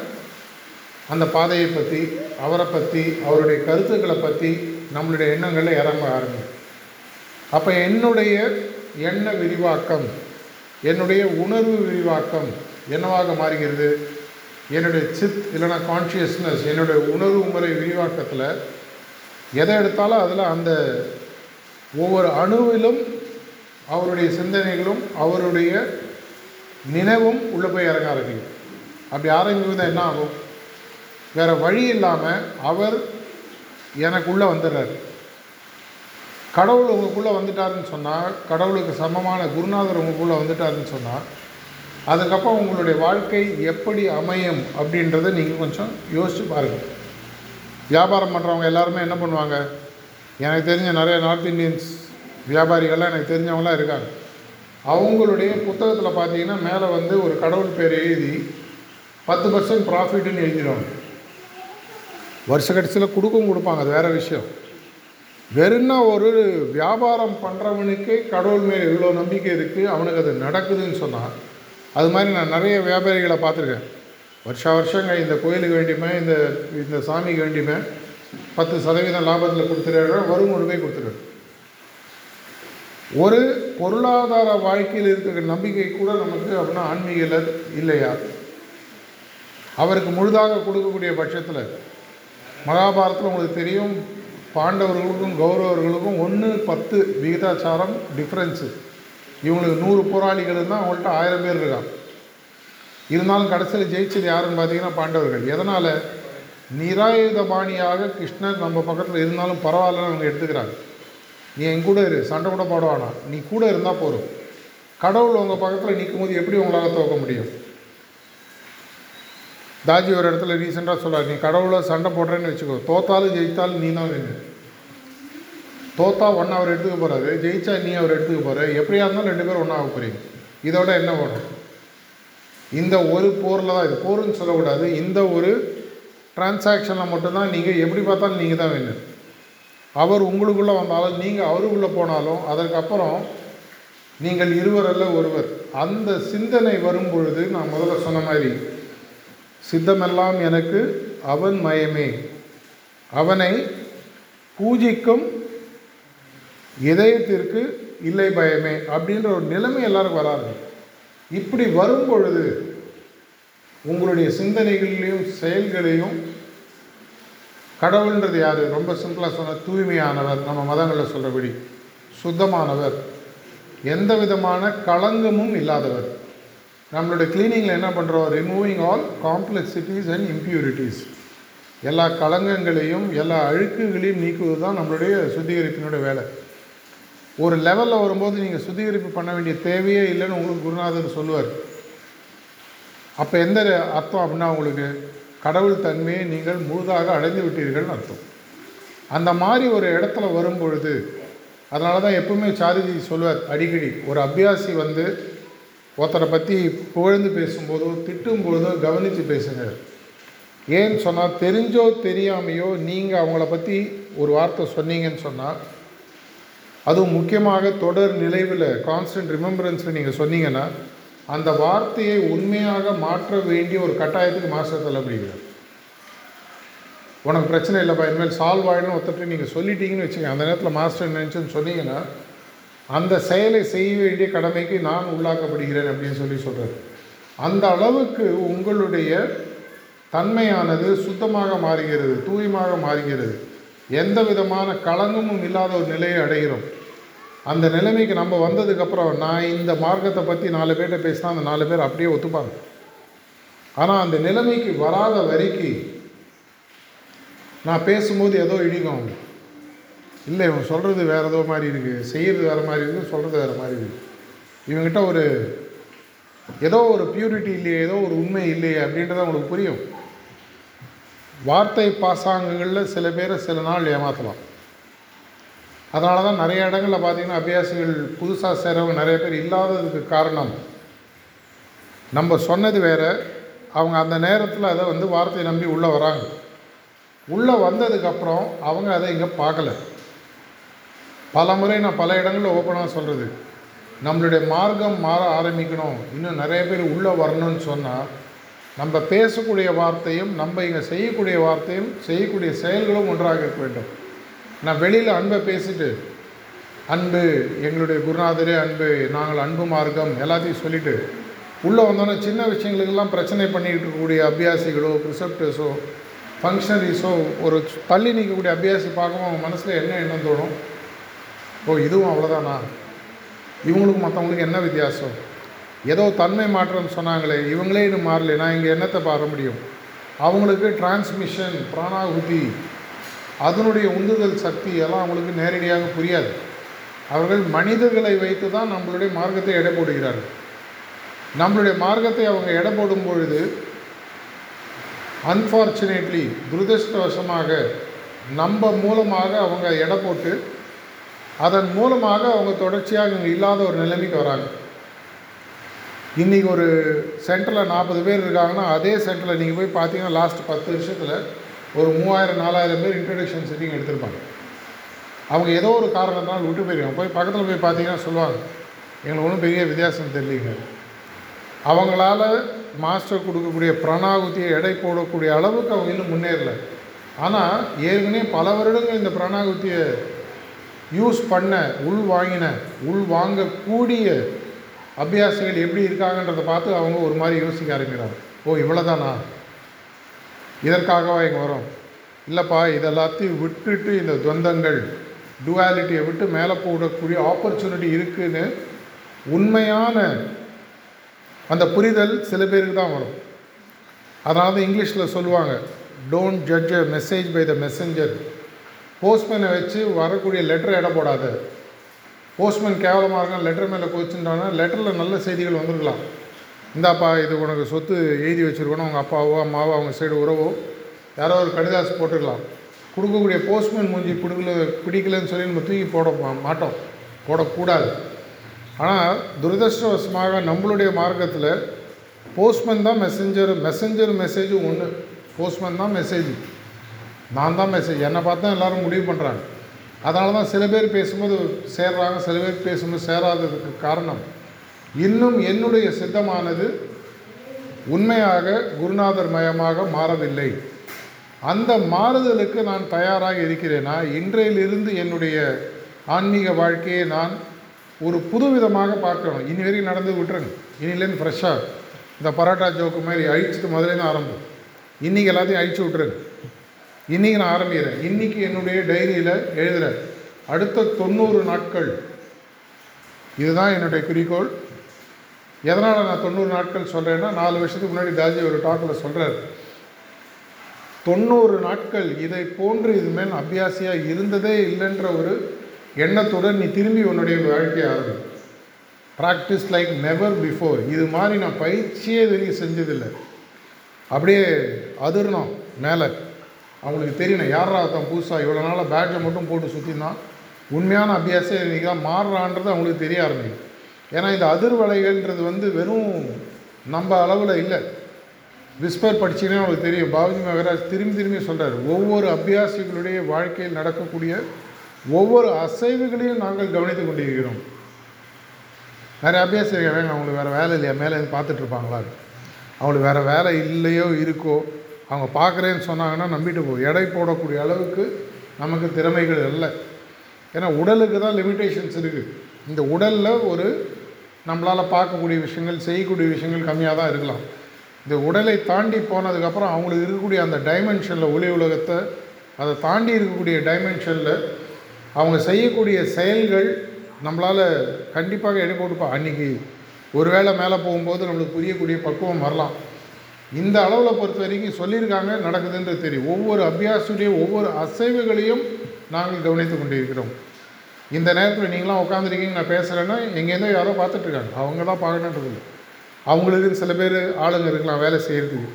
அந்த பாதையை பற்றி அவரை பற்றி அவருடைய கருத்துக்களை பற்றி நம்மளுடைய எண்ணங்களில் இறங்க ஆரம்பிக்கும். அப்போ என்னுடைய எண்ண விரிவாக்கம் என்னுடைய உணர்வு விரிவாக்கம் என்னவாக மாறுகிறது? என்னுடைய சித் இல்லைனா கான்ஷியஸ்னஸ் என்னுடைய உணர்வு முறை விரிவாக்கத்தில் எதை எடுத்தாலும் அதில் அந்த ஒவ்வொரு அணுவிலும் அவருடைய சிந்தனைகளும் அவருடைய நினைவும் உள்ளே போய் இறங்க ஆரம்பிக்கும். அப்படி ஆரம்பிக்கும் என்ன ஆகும்? வேறு வழி இல்லாமல் அவர் எனக்குள்ளே வந்துடுறாரு. கடவுள் உங்களுக்குள்ளே வந்துட்டாருன்னு சொன்னால் கடவுளுக்கு சமமான குருநாதர் உங்களுக்குள்ளே வந்துட்டாருன்னு சொன்னால் அதுக்கப்புறம் உங்களுடைய வாழ்க்கை எப்படி அமையும் அப்படின்றத நீங்கள் கொஞ்சம் யோசித்து பாருங்கள் வியாபாரம் பண்ணுறவங்க எல்லாருமே என்ன பண்ணுவாங்க? எனக்கு தெரிஞ்ச நிறைய நார்த் இந்தியன்ஸ் வியாபாரிகள்லாம் எனக்கு தெரிஞ்சவங்களாம் இருக்காங்க. அவங்களுடைய புத்தகத்தில் பார்த்தீங்கன்னா மேலே வந்து ஒரு கடவுள் பேர் எழுதி பத்து பர்சன்ட் ப்ராஃபிட்னு எழுதிடுவாங்க. வருஷ கடைசியில் கொடுக்கவும் கொடுப்பாங்க அது வேறு விஷயம். வெறும்னா ஒரு வியாபாரம் பண்ணுறவனுக்கே கடவுள் மேல் இவ்வளோ நம்பிக்கை இருக்குது அவனுக்கு அது நடக்குதுன்னு சொன்னால் அது மாதிரி நான் நிறைய வியாபாரிகளை பார்த்துருக்கேன். வருஷா வருஷங்க இந்த கோயிலுக்கு வேண்டியுமே இந்த இந்த சாமிக்கு வேண்டியுமே பத்து சதவீதம் லாபத்தில் கொடுத்துருக்காங்க வரும் கொண்டு போய் கொடுத்துருக்காரு ஒரு பொருளாதார வாழ்க்கையில் இருக்கிற நம்பிக்கை கூட நமக்கு அப்படின்னா ஆன்மீகத்தில் இல்லையா? அவருக்கு முழுதாக கொடுக்கக்கூடிய பட்சத்தில் மகாபாரதத்தில் உங்களுக்கு தெரியும் பாண்டவர்களுக்கும் கௌரவர்களுக்கும் ஒன்று பத்து விகிதாச்சாரம் டிஃப்ரென்ஸு இவங்களுக்கு நூறு போராளிகள் இருந்தால் அவங்கள்ட்ட ஆயிரம் பேர் இருக்காங்க. இருந்தாலும் கடைசியில் ஜெயிச்சது யாருன்னு பார்த்தீங்கன்னா பாண்டவர்கள். எதனால்? நிராயுதபாணியாக கிருஷ்ணர் நம்ம பக்கத்தில் இருந்தாலும் பரவாயில்லன்னு அவங்க எடுத்துக்கிறாங்க. நீ என் கூட இரு சண்டை கூட போட நீ கூட இருந்தால் போதும் கடவுள் உங்கள் பக்கத்தில் நிற்கும் போது எப்படி உங்களால் துவக்க முடியும்? தாஜி ஒரு இடத்துல ரீசெண்டாக சொல்கிறார் நீ கடவுளை சண்டை போடுறேன்னு வச்சுக்கோ. தோத்தாலும் ஜெயித்தாலும் நீ தான் வேணும் தோத்தா ஒன்றா அவர் எடுத்துக்க போகிறாரு ஜெயிச்சா நீ அவர் எடுத்துக்க போகிற எப்படியா இருந்தாலும் ரெண்டு பேரும் ஒன்றா ஆக போகிறீங்க இதோட என்ன வேணும்? இந்த ஒரு போரில் தான் இது போருன்னு சொல்லக்கூடாது. இந்த ஒரு டிரான்சாக்ஷனில் மட்டும்தான் நீங்கள் எப்படி பார்த்தாலும் நீங்கள் தான் வேணும் அவர் உங்களுக்குள்ளே வந்தாலும் நீங்கள் அவருக்குள்ளே போனாலும் அதற்கப்புறம் நீங்கள் இருவர் அல்ல ஒருவர். அந்த சிந்தனை வரும் பொழுது நான் முதல்ல சொன்ன மாதிரி சித்தமெல்லாம் எனக்கு அவன் மயமே. அவனை பூஜிக்கும் இதயத்திற்கு இல்லை பயமே. அப்படின்ற ஒரு நிலைமை எல்லாருக்கும் வராது இப்படி வரும் பொழுது உங்களுடைய சிந்தனைகளிலையும் செயல்களையும் கடவுள்ன்றது யார்? ரொம்ப சிம்பிளாக சொன்ன தூய்மையானவர். நம்ம மதங்களில் சொல்கிறபடி சுத்தமானவர். எந்த விதமான களங்கமும் இல்லாதவர். நம்மளுடைய கிளீனிங்கில் என்ன பண்ணுறோம் removing all complexities and impurities எல்லா களங்கங்களையும் எல்லா அழுக்குகளையும் நீக்குவது தான் நம்மளுடைய சுத்திகரிப்பினுடைய வேலை. ஒரு லெவலில் வரும்போது நீங்கள் சுத்திகரிப்பு பண்ண வேண்டிய தேவையே இல்லைன்னு உங்களுக்கு குருநாதர் சொல்லுவார். அப்போ எந்த அர்த்தம் அப்படின்னா உங்களுக்கு? கடவுள் தன்மையை நீங்கள் முழுதாக அடைந்து விட்டீர்கள்னு அர்த்தம். அந்த மாதிரி ஒரு இடத்துல வரும் பொழுது அதனால தான் எப்பவுமே சாரிஜி சொல்லுவார் அடிக்கடி ஒரு அபியாசி வந்து ஒருத்தரை பற்றி புகழ்ந்து பேசும்போதோ திட்டும்போதோ கவனித்து பேசுங்க. ஏன்னு சொன்னால் தெரிஞ்சோ தெரியாமையோ நீங்கள் அவங்கள பற்றி ஒரு வார்த்தை சொன்னீங்கன்னு சொன்னால் அதுவும் முக்கியமாக தொடர் நிலைவில் கான்ஸ்டன்ட் ரிமெம்பரன்ஸில் நீங்கள் சொன்னீங்கன்னா அந்த வார்த்தையை உண்மையாக மாற்ற வேண்டிய ஒரு கட்டாயத்துக்கு மாஸ்டர் தள்ளப்படுகிறார் உனக்கு பிரச்சனை இல்லைப்பா இனிமேல் சால்வ் ஆகிடும் ஒருத்தட்டு நீங்கள் சொல்லிட்டீங்கன்னு வச்சுக்கோங்க. அந்த நேரத்தில் மாஸ்டர் நினச்சுன்னு சொன்னீங்கன்னா அந்த செயலை செய்ய வேண்டிய கடமைக்கு நான் உள்ளாக்கப்படுகிறேன் அப்படின்னு சொல்லி சொல்கிறார் அந்த அளவுக்கு உங்களுடைய தன்மையானது சுத்தமாக மாறுகிறது தூய்மாக மாறுகிறது. எந்த விதமான களங்கமும் இல்லாத ஒரு நிலையை அடைகிறோம். அந்த நிலைமைக்கு நம்ம வந்ததுக்கப்புறம் நான் இந்த மார்க்கத்தை பற்றி நாலு பேர்கிட்ட பேசினா அந்த நாலு பேர் அப்படியே ஒத்துப்பாங்க. ஆனால் அந்த நிலைமைக்கு வராத வரைக்கும் நான் பேசும்போது ஏதோ இடிக்கும். அவங்க இல்லை இவன் சொல்கிறது வேறு ஏதோ மாதிரி இருக்குது செய்கிறது வேறு மாதிரி இருக்குது சொல்கிறது வேறு மாதிரி இருக்குது இவங்ககிட்ட ஒரு ஏதோ ஒரு பியூரிட்டி இல்லையே ஏதோ ஒரு உண்மை இல்லையே அப்படின்றத அவங்களுக்கு புரியும். வார்த்தை பாசாங்கங்களில் சில பேரை சில நாள் ஏமாற்றலாம் அதனால தான் நிறைய இடங்களில் பார்த்தீங்கன்னா அபியாசிகள் புதுசாக சேரவங்க நிறைய பேர் இல்லாததுக்கு காரணம். நம்ம சொன்னது வேற. அவங்க அந்த நேரத்தில் அதை வந்து வார்த்தையை நம்பி உள்ளே வராங்க. உள்ளே வந்ததுக்கப்புறம் அவங்க அதை இங்கே பார்க்கல. பல முறை நான் பல இடங்களில் ஓப்பனாக சொல்கிறது நம்மளுடைய மார்க்கம் மாற ஆரம்பிக்கணும். இன்னும் நிறைய பேர் உள்ளே வரணும்னு சொன்னால் நம்ம பேசக்கூடிய வார்த்தையும் நம்ம இங்கே செய்யக்கூடிய வார்த்தையும் செய்யக்கூடிய செயல்களும் ஒன்றாக இருக்க வேண்டும். நான் வெளியில் அன்பை பேசிட்டு அன்பு எங்களுடைய குருநாதரே அன்பு நாங்கள் அன்பு மார்க்கம் எல்லாத்தையும் சொல்லிவிட்டு உள்ளே வந்தோன்னே சின்ன விஷயங்களுக்கெல்லாம் பிரச்சனை பண்ணிக்கிட்டு இருக்கக்கூடிய அபியாசிகளோ ப்ரிசப்டர்ஸோ ஃபங்க்ஷனரிஸோ ஒரு தள்ளி நிற்கக்கூடிய அபியாசி பார்க்கவும் அவங்க மனசில் என்ன எண்ணம் தோணும்? ஓ இதுவும் அவ்வளோதானா இவங்களுக்கு மற்றவங்களுக்கு என்ன வித்தியாசம்? ஏதோ தன்மை மாற்றம் சொன்னாங்களே இவங்களே இன்னும் மாறலை நான் இங்கே என்னத்தை பார முடியும்? அவங்களுக்கு டிரான்ஸ்மிஷன் பிராணாகுதி அதனுடைய உந்துதல் சக்தி எல்லாம் அவங்களுக்கு நேரடியாக புரியாது. அவர்கள் மனிதர்களை வைத்து தான் நம்மளுடைய மார்க்கத்தை எடை போடுகிறார்கள் நம்மளுடைய மார்க்கத்தை அவங்க எடை போடும் பொழுது அன்ஃபார்ச்சுனேட்லி துரதிருஷ்டவசமாக நம்ம மூலமாக அவங்க எடை போட்டு அதன் மூலமாக அவங்க தொடர்ச்சியாக இங்கே இல்லாத ஒரு நிலைமைக்கு வராங்க. இன்றைக்கி ஒரு சென்டரில் நாற்பது பேர் இருக்காங்கன்னா அதே சென்டரில் நீங்கள் போய் பார்த்தீங்கன்னா லாஸ்ட் பத்து வருஷத்தில் ஒரு மூவாயிரம் நாலாயிரம் பேர் இன்ட்ரடக்ஷன் செட்டிங் எடுத்திருப்பாங்க. அவங்க ஏதோ ஒரு காரணத்தினால் விட்டு போயிருக்காங்க. போய் பக்கத்தில் போய் பார்த்தீங்கன்னா சொல்லுவாங்க எங்களுக்கு ஒன்றும் பெரிய வித்தியாசம் தெரியலீங்க. அவங்களால மாஸ்டர் கொடுக்கக்கூடிய பிரணாகுத்தியை எடை போடக்கூடிய அளவுக்கு அவங்க இன்னும் முன்னேறல. ஆனால் ஏற்கனவே பல வருடங்கள் இந்த பிரணாகுத்தியை யூஸ் பண்ண உள் வாங்கின உள் வாங்கக்கூடிய அபியாசிகள் எப்படி இருக்காங்கன்றதை பார்த்து அவங்க ஒரு மாதிரி யோசிக்க ஆரம்பிக்கிறாங்க. ஓ இவ்வளோதானா இதற்காகவா இங்கே வரும்? இல்லைப்பா இதெல்லாத்தையும் விட்டுட்டு இந்த துவந்தங்கள் டுவாலிட்டியை விட்டு மேலே போடக்கூடிய ஆப்பர்ச்சுனிட்டி இருக்குதுன்னு உண்மையான அந்த புரிதல் சில பேருக்கு தான் வரும். அதனால தான் இங்கிலீஷில் சொல்லுவாங்க don't judge a message by the messenger போஸ்ட்மேனை வச்சு வரக்கூடிய லெட்டர் இட போடாத. போஸ்ட்மேன் கேவலமாக இருக்கான் லெட்டர் மேலே கோச்சுட்டானா லெட்டரில் நல்ல செய்திகள் வந்துருக்கலாம். இந்தாப்பா இது உனக்கு சொத்து எழுதி வச்சுருக்கணும். உங்கள் அப்பாவோ அம்மாவோ அவங்க சைடு உறவோ யாரோ ஒரு கடிதாசு போட்டுக்கலாம். கொடுக்கக்கூடிய போஸ்ட்மேன் மூஞ்சி பிடிக்கல பிடிக்கலன்னு சொல்லி நம்ம தூக்கி போட மாட்டோம். போடக்கூடாது. ஆனால் துரதிருஷ்டவசமாக நம்மளுடைய மார்க்கத்தில் போஸ்ட்மேன் தான் மெசஞ்சர் மெசஞ்சர் மெசேஜும் ஒன்று போஸ்ட்மேன் தான் மெசேஜ் நான் தான் மெசேஜ் என்னை பார்த்து தான் எல்லாரும் முடிவு பண்ணுறாங்க அதனால தான் சில பேர் பேசும்போது சேர்றாங்க சில பேர் பேசும்போது சேராததுக்கு காரணம். இன்னும் என்னுடைய சித்தமானது உண்மையாக குருநாதர் மயமாக மாறவில்லை. அந்த மாறுதலுக்கு நான் தயாராக இருக்கிறேனா? இன்றையிலிருந்து என்னுடைய ஆன்மீக வாழ்க்கையை நான் ஒரு புதுவிதமாக பார்க்கணும். இனி வரைக்கும் நடந்து விட்டுருங்க. இனிலேருந்து ஃப்ரெஷ்ஷாக இந்த பரோட்டா ஜோக்கு மாதிரி அழிச்சிட்டு முதலேருந்து தான் ஆரம்பம். இன்றைக்கி எல்லாத்தையும் அழிச்சு விட்ருங்க இன்றைக்கி நான் ஆரம்பிக்கிறேன். இன்றைக்கி என்னுடைய டைரியில் எழுதுகிறேன் அடுத்த தொண்ணூறு நாட்கள். இதுதான் என்னுடைய குறிக்கோள். எதனால் நான் தொண்ணூறு நாட்கள் சொல்கிறேன்னா நாலு வருஷத்துக்கு முன்னாடி தாஜி ஒரு டாக்கில் சொல்கிறார் தொண்ணூறு நாட்கள் இதை போன்று இதுமேல் அபியாசியாக இருந்ததே இல்லைன்ற ஒரு எண்ணத்துடன் நீ திரும்பி உன்னுடைய வாழ்க்கையை ஆரம்பி. ப்ராக்டிஸ் லைக் நெவர் பிஃபோர் இது மாதிரி நான் பயிற்சியே இது வரைக்கும் செஞ்சதில்லை. அப்படியே அதிர்ணம் மேலே. அவங்களுக்கு தெரியணும் யாரா தான் புதுசாக இவ்வளோ நாளாக பேட்ஜை மட்டும் போட்டு சுற்றினான் உண்மையான அபியாசம் இன்றைக்கி தான் மாறுறான்றது அவங்களுக்கு தெரிய ஆரம்பிக்கும் ஏன்னா இந்த அதிர்வலைகள்ன்றது வந்து வெறும் நம்ம அளவில் இல்லை. விஸ்பர் படிச்சீங்கன்னா உங்களுக்கு தெரியும். பாபுஜி மகராஜ் திரும்பி திரும்பி சொல்கிறார் ஒவ்வொரு அபியாசிகளுடைய வாழ்க்கையில் நடக்கக்கூடிய ஒவ்வொரு அசைவுகளையும் நாங்கள் கவனித்து கொண்டிருக்கிறோம். நிறைய அபியாசி வேணும் அவங்களுக்கு வேறு வேலை இல்லையா? மேலே பார்த்துட்டு இருப்பாங்களா? அவங்களுக்கு வேறு வேலை இல்லையோ இருக்கோ? அவங்க பார்க்குறேன்னு சொன்னாங்கன்னா நம்பிட்டு போ. எடை போடக்கூடிய அளவுக்கு நமக்கு திறமைகள் இல்லை. ஏன்னா உடலுக்கு தான் லிமிட்டேஷன்ஸ் இருக்குது இந்த உடலில் ஒரு நம்மளால் பார்க்கக்கூடிய விஷயங்கள் செய்யக்கூடிய விஷயங்கள் கம்மியாக தான் இருக்கலாம். இந்த உடலை தாண்டி போனதுக்கப்புறம் அவங்களுக்கு இருக்கக்கூடிய அந்த டைமென்ஷனில் ஒளி உலகத்தை அதை தாண்டி இருக்கக்கூடிய டைமென்ஷனில் அவங்க செய்யக்கூடிய செயல்கள் நம்மளால் கண்டிப்பாக எடை போட்டுப்பா. அன்றைக்கி ஒரு வேளை மேலே போகும்போது நம்மளுக்கு புரியக்கூடிய பக்குவம் வரலாம். இந்த அளவில் பொறுத்த வரைக்கும் சொல்லியிருக்காங்க நடக்குதுன்றது தெரியும். ஒவ்வொரு அபியாசுடைய ஒவ்வொரு அசைவுகளையும் நாங்கள் கவனித்து கொண்டிருக்கிறோம். இந்த நேரத்தில் நீங்களாம் உட்காந்துருக்கீங்க நான் பேசுகிறேன்னா எங்கேருந்தோ யாரோ பார்த்துட்ருக்காங்க. அவங்க தான் பார்க்கணுன்றது இல்லை. அவங்களுக்கு சில பேர் ஆளுங்க இருக்கலாம் வேலை செய்கிறதுக்கு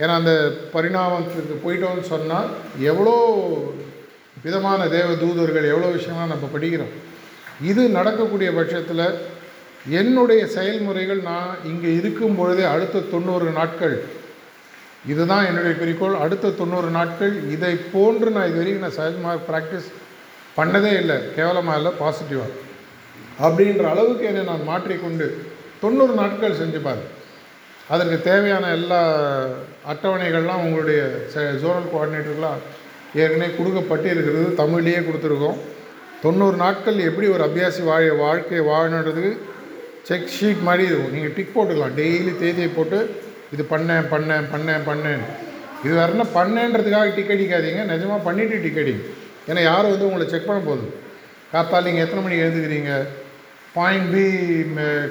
ஏன்னா அந்த பரிணாமத்துக்கு போயிட்டோம்னு சொன்னால் எவ்வளோ விதமான தேவ தூதர்கள் எவ்வளோ விஷயம்லாம் நம்ம படிக்கிறோம். இது நடக்கக்கூடிய பட்சத்தில் என்னுடைய செயல்முறைகள் நான் இங்கே இருக்கும் பொழுதே அடுத்த தொண்ணூறு நாட்கள் இதுதான் என்னுடைய குறிக்கோள் அடுத்த தொண்ணூறு நாட்கள் இதை போன்று நான் இது வரைக்கும் நான் சகஜமாக ப்ராக்டிஸ் பண்ணதே இல்லை கேவலமாக இல்லை பாசிட்டிவாக அப்படின்ற அளவுக்கு என்னை நான் மாற்றிக்கொண்டு தொண்ணூறு நாட்கள் செஞ்சு அதற்கு தேவையான எல்லா அட்டவணைகள்லாம் உங்களுடைய ஜோனல் கோஆர்டினேட்டர்லாம் ஏற்கனவே கொடுக்கப்பட்டு இருக்கிறது தமிழ்லேயே கொடுத்துருக்கோம். தொண்ணூறு நாட்கள் எப்படி ஒரு அபியாசி வாழ வாழ்க்கையை வாழணுன்றதுக்கு செக் ஷீட் மாதிரி இருக்கும். நீங்கள் டிக் போட்டுக்கலாம். டெய்லி தேதியை போட்டு இது பண்ணேன் பண்ணேன் பண்ணேன் பண்ணேன் இது வேறு பண்ணேன்றதுக்காக டிக் அடிக்காதீங்க. நிஜமாக பண்ணிவிட்டு டிக் அடிங்க. ஏன்னா யாரும் வந்து உங்களை செக் பண்ண போதும் காத்தால் நீங்கள் எத்தனை மணிக்கு எழுந்துக்கிறீங்க? பாயிண்ட் பி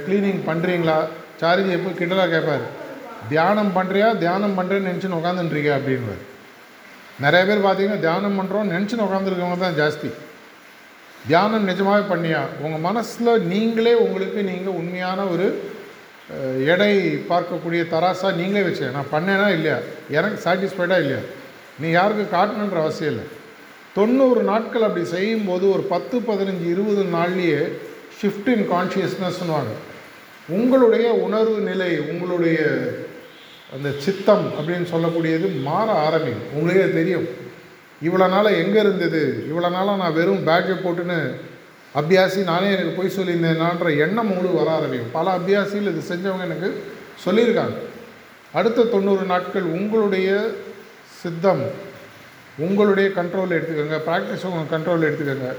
க்ளீனிங் பண்ணுறீங்களா சார்ஜி எப்போ கிண்டலாக கேட்பார் தியானம் பண்ணுறியா தியானம் பண்ணுறேன்னு நினச்சின்னு உட்காந்துருக்கியா அப்படின்வார் நிறைய பேர் பார்த்தீங்கன்னா தியானம் பண்ணுறோம் நினச்சின்னு உட்காந்துருக்கவங்க தான் ஜாஸ்தி. தியானம் நிஜமாகவே பண்ணியா? உங்கள் மனசில் நீங்களே உங்களுக்கு நீங்கள் உண்மையான ஒரு எடை பார்க்கக்கூடிய தராசாக நீங்களே வச்சு நான் பண்ணேனா இல்லையா? எனக்கு சாட்டிஸ்ஃபைடாக இல்லையா? நீ யாருக்கு காட்டணுன்ற அவசியம் இல்லை. தொண்ணூறு நாட்கள் அப்படி செய்யும்போது ஒரு பத்து பதினஞ்சு இருபது நாள்லேயே ஷிஃப்ட் இன் கான்ஷியஸ்னஸ்னுவாங்க உங்களுடைய உணர்வு நிலை உங்களுடைய அந்த சித்தம் அப்படின்னு சொல்லக்கூடியது மாற ஆரம்பிக்கும். உங்களுக்கே தெரியும். இவ்வளோ நாளாக எங்கே இருந்தது? இவ்வளோ நாளாக நான் வெறும் பேக்கை போட்டுன்னு அபியாசி நானே எனக்கு போய் சொல்லியிருந்தேனான்ற எண்ணம் உங்களுக்கு வர ஆரம்பிக்கும். பல அபியாசிகள் இது செஞ்சவங்க எனக்கு சொல்லியிருக்காங்க. அடுத்த தொண்ணூறு நாட்கள் உங்களுடைய சித்தம் உங்களுடைய கண்ட்ரோலில் எடுத்துக்கோங்க. ப்ராக்டிஸ் உங்கள் கண்ட்ரோலில் எடுத்துக்கோங்க.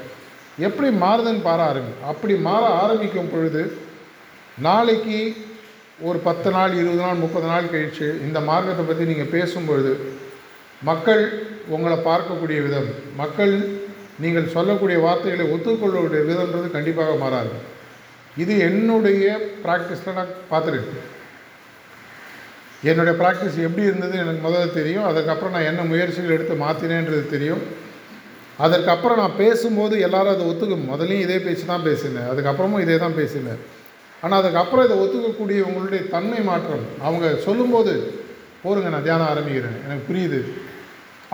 எப்படி மாறுதுன்னு பார ஆரம்பி. அப்படி மாற ஆரம்பிக்கும் பொழுது நாளைக்கு ஒரு பத்து நாள் இருபது நாள் முப்பது நாள் கழித்து இந்த மார்க்கத்தை பற்றி நீங்கள் பேசும்பொழுது மக்கள் உங்களை பார்க்கக்கூடிய விதம் மக்கள் நீங்கள் சொல்லக்கூடிய வார்த்தைகளை ஒத்துக்கொள்ளக்கூடிய விதம்ன்றது கண்டிப்பாக மாறாது. இது என்னுடைய ப்ராக்டிஸில் நான் பார்த்துருக்கேன். என்னுடைய ப்ராக்டிஸ் எப்படி இருந்தது எனக்கு முதல்ல தெரியும். அதுக்கப்புறம் நான் என்ன முயற்சிகள் எடுத்து மாற்றினேன்றது தெரியும். அதற்கப்புறம் நான் பேசும்போது எல்லாரும் அதை ஒத்துக்கும் முதலையும் இதே பேச்சு தான் பேசினேன். அதுக்கப்புறமும் இதே தான் பேசினேன். ஆனால் அதுக்கப்புறம் இதை ஒத்துக்கக்கூடிய உங்களுடைய தன்மை மாற்றம் அவங்க சொல்லும்போது போருங்க நான் தியானம் ஆரம்பிக்கிறேன். எனக்கு புரியுது.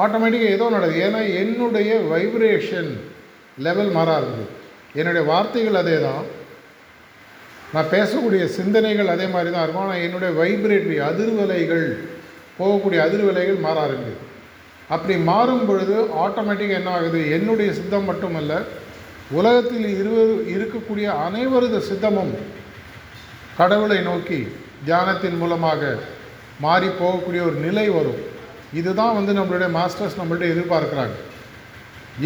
ஆட்டோமேட்டிக்காக ஏதோ நடக்குது. ஏன்னா என்னுடைய வைப்ரேஷன் லெவல் மாற என்னுடைய வார்த்தைகள் அதே தான் நான் பேசக்கூடிய சிந்தனைகள் அதே மாதிரி தான் இருக்கும். ஆனால் என்னுடைய வைப்ரேட்டரி அதிர்வலைகள் போகக்கூடிய அதிர்வலைகள் மாற ஆரம்பிக்குது. அப்படி மாறும் பொழுது ஆட்டோமேட்டிக்காக என்ன ஆகுது? என்னுடைய சித்தம் மட்டுமல்ல உலகத்தில் இருவர் இருக்கக்கூடிய அனைவரது சித்தமும் கடவுளை நோக்கி தியானத்தின் மூலமாக மாறி போகக்கூடிய ஒரு நிலை வரும். இதுதான் வந்து நம்மளுடைய மாஸ்டர்ஸ் நம்மள்ட்ட எதிர்பார்க்குறாங்க.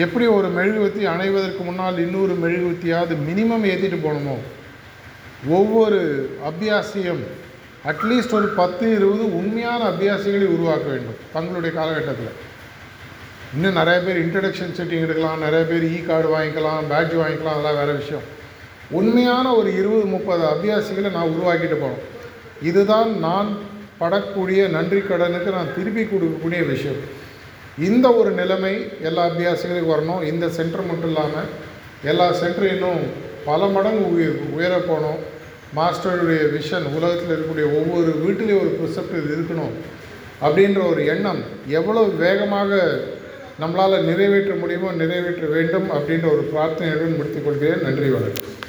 எப்படி ஒரு மெழுகுவத்தி அணைவதற்கு முன்னால் இன்னொரு மெழுகுவத்தியாவது மினிமம் ஏற்றிட்டு போகணுமோ? ஒவ்வொரு அபியாசியும் அட்லீஸ்ட் ஒரு பத்து இருபது உண்மையான அபியாசிகளை உருவாக்க வேண்டும் தங்களுடைய காலகட்டத்தில். இன்னும் நிறைய பேர் இன்ட்ரடக்ஷன் செட்டிங் எடுக்கலாம் நிறைய பேர் இ கார்டு வாங்கிக்கலாம் பேட்ஜ் வாங்கிக்கலாம் அதெல்லாம் வேறு விஷயம். உண்மையான ஒரு இருபது முப்பது அபியாசிகளை நான் உருவாக்கிட்டு போகணும் இதுதான் நான் படக்கூடிய நன்றி கடனுக்கு நான் திருப்பி கொடுக்கக்கூடிய விஷயம். இந்த ஒரு நிலைமை எல்லா அபியாசிகளுக்கும் வரணும். இந்த சென்டர் மட்டும் இல்லாமல் எல்லா சென்டரும் இன்னும் பல மடங்கு உயர் உயர போகணும். மாஸ்டருடைய விஷன் உலகத்தில் இருக்கக்கூடிய ஒவ்வொரு வீட்டிலையும் ஒரு ப்ரிசெப்ட் இருக்கணும் அப்படின்ற ஒரு எண்ணம் எவ்வளோ வேகமாக நம்மளால் நிறைவேற்ற முடியுமோ நிறைவேற்ற வேண்டும் அப்படின்ற ஒரு பிரார்த்தனையுடன் முடித்துக் கொள்கிறேன். நன்றி வணக்கம்.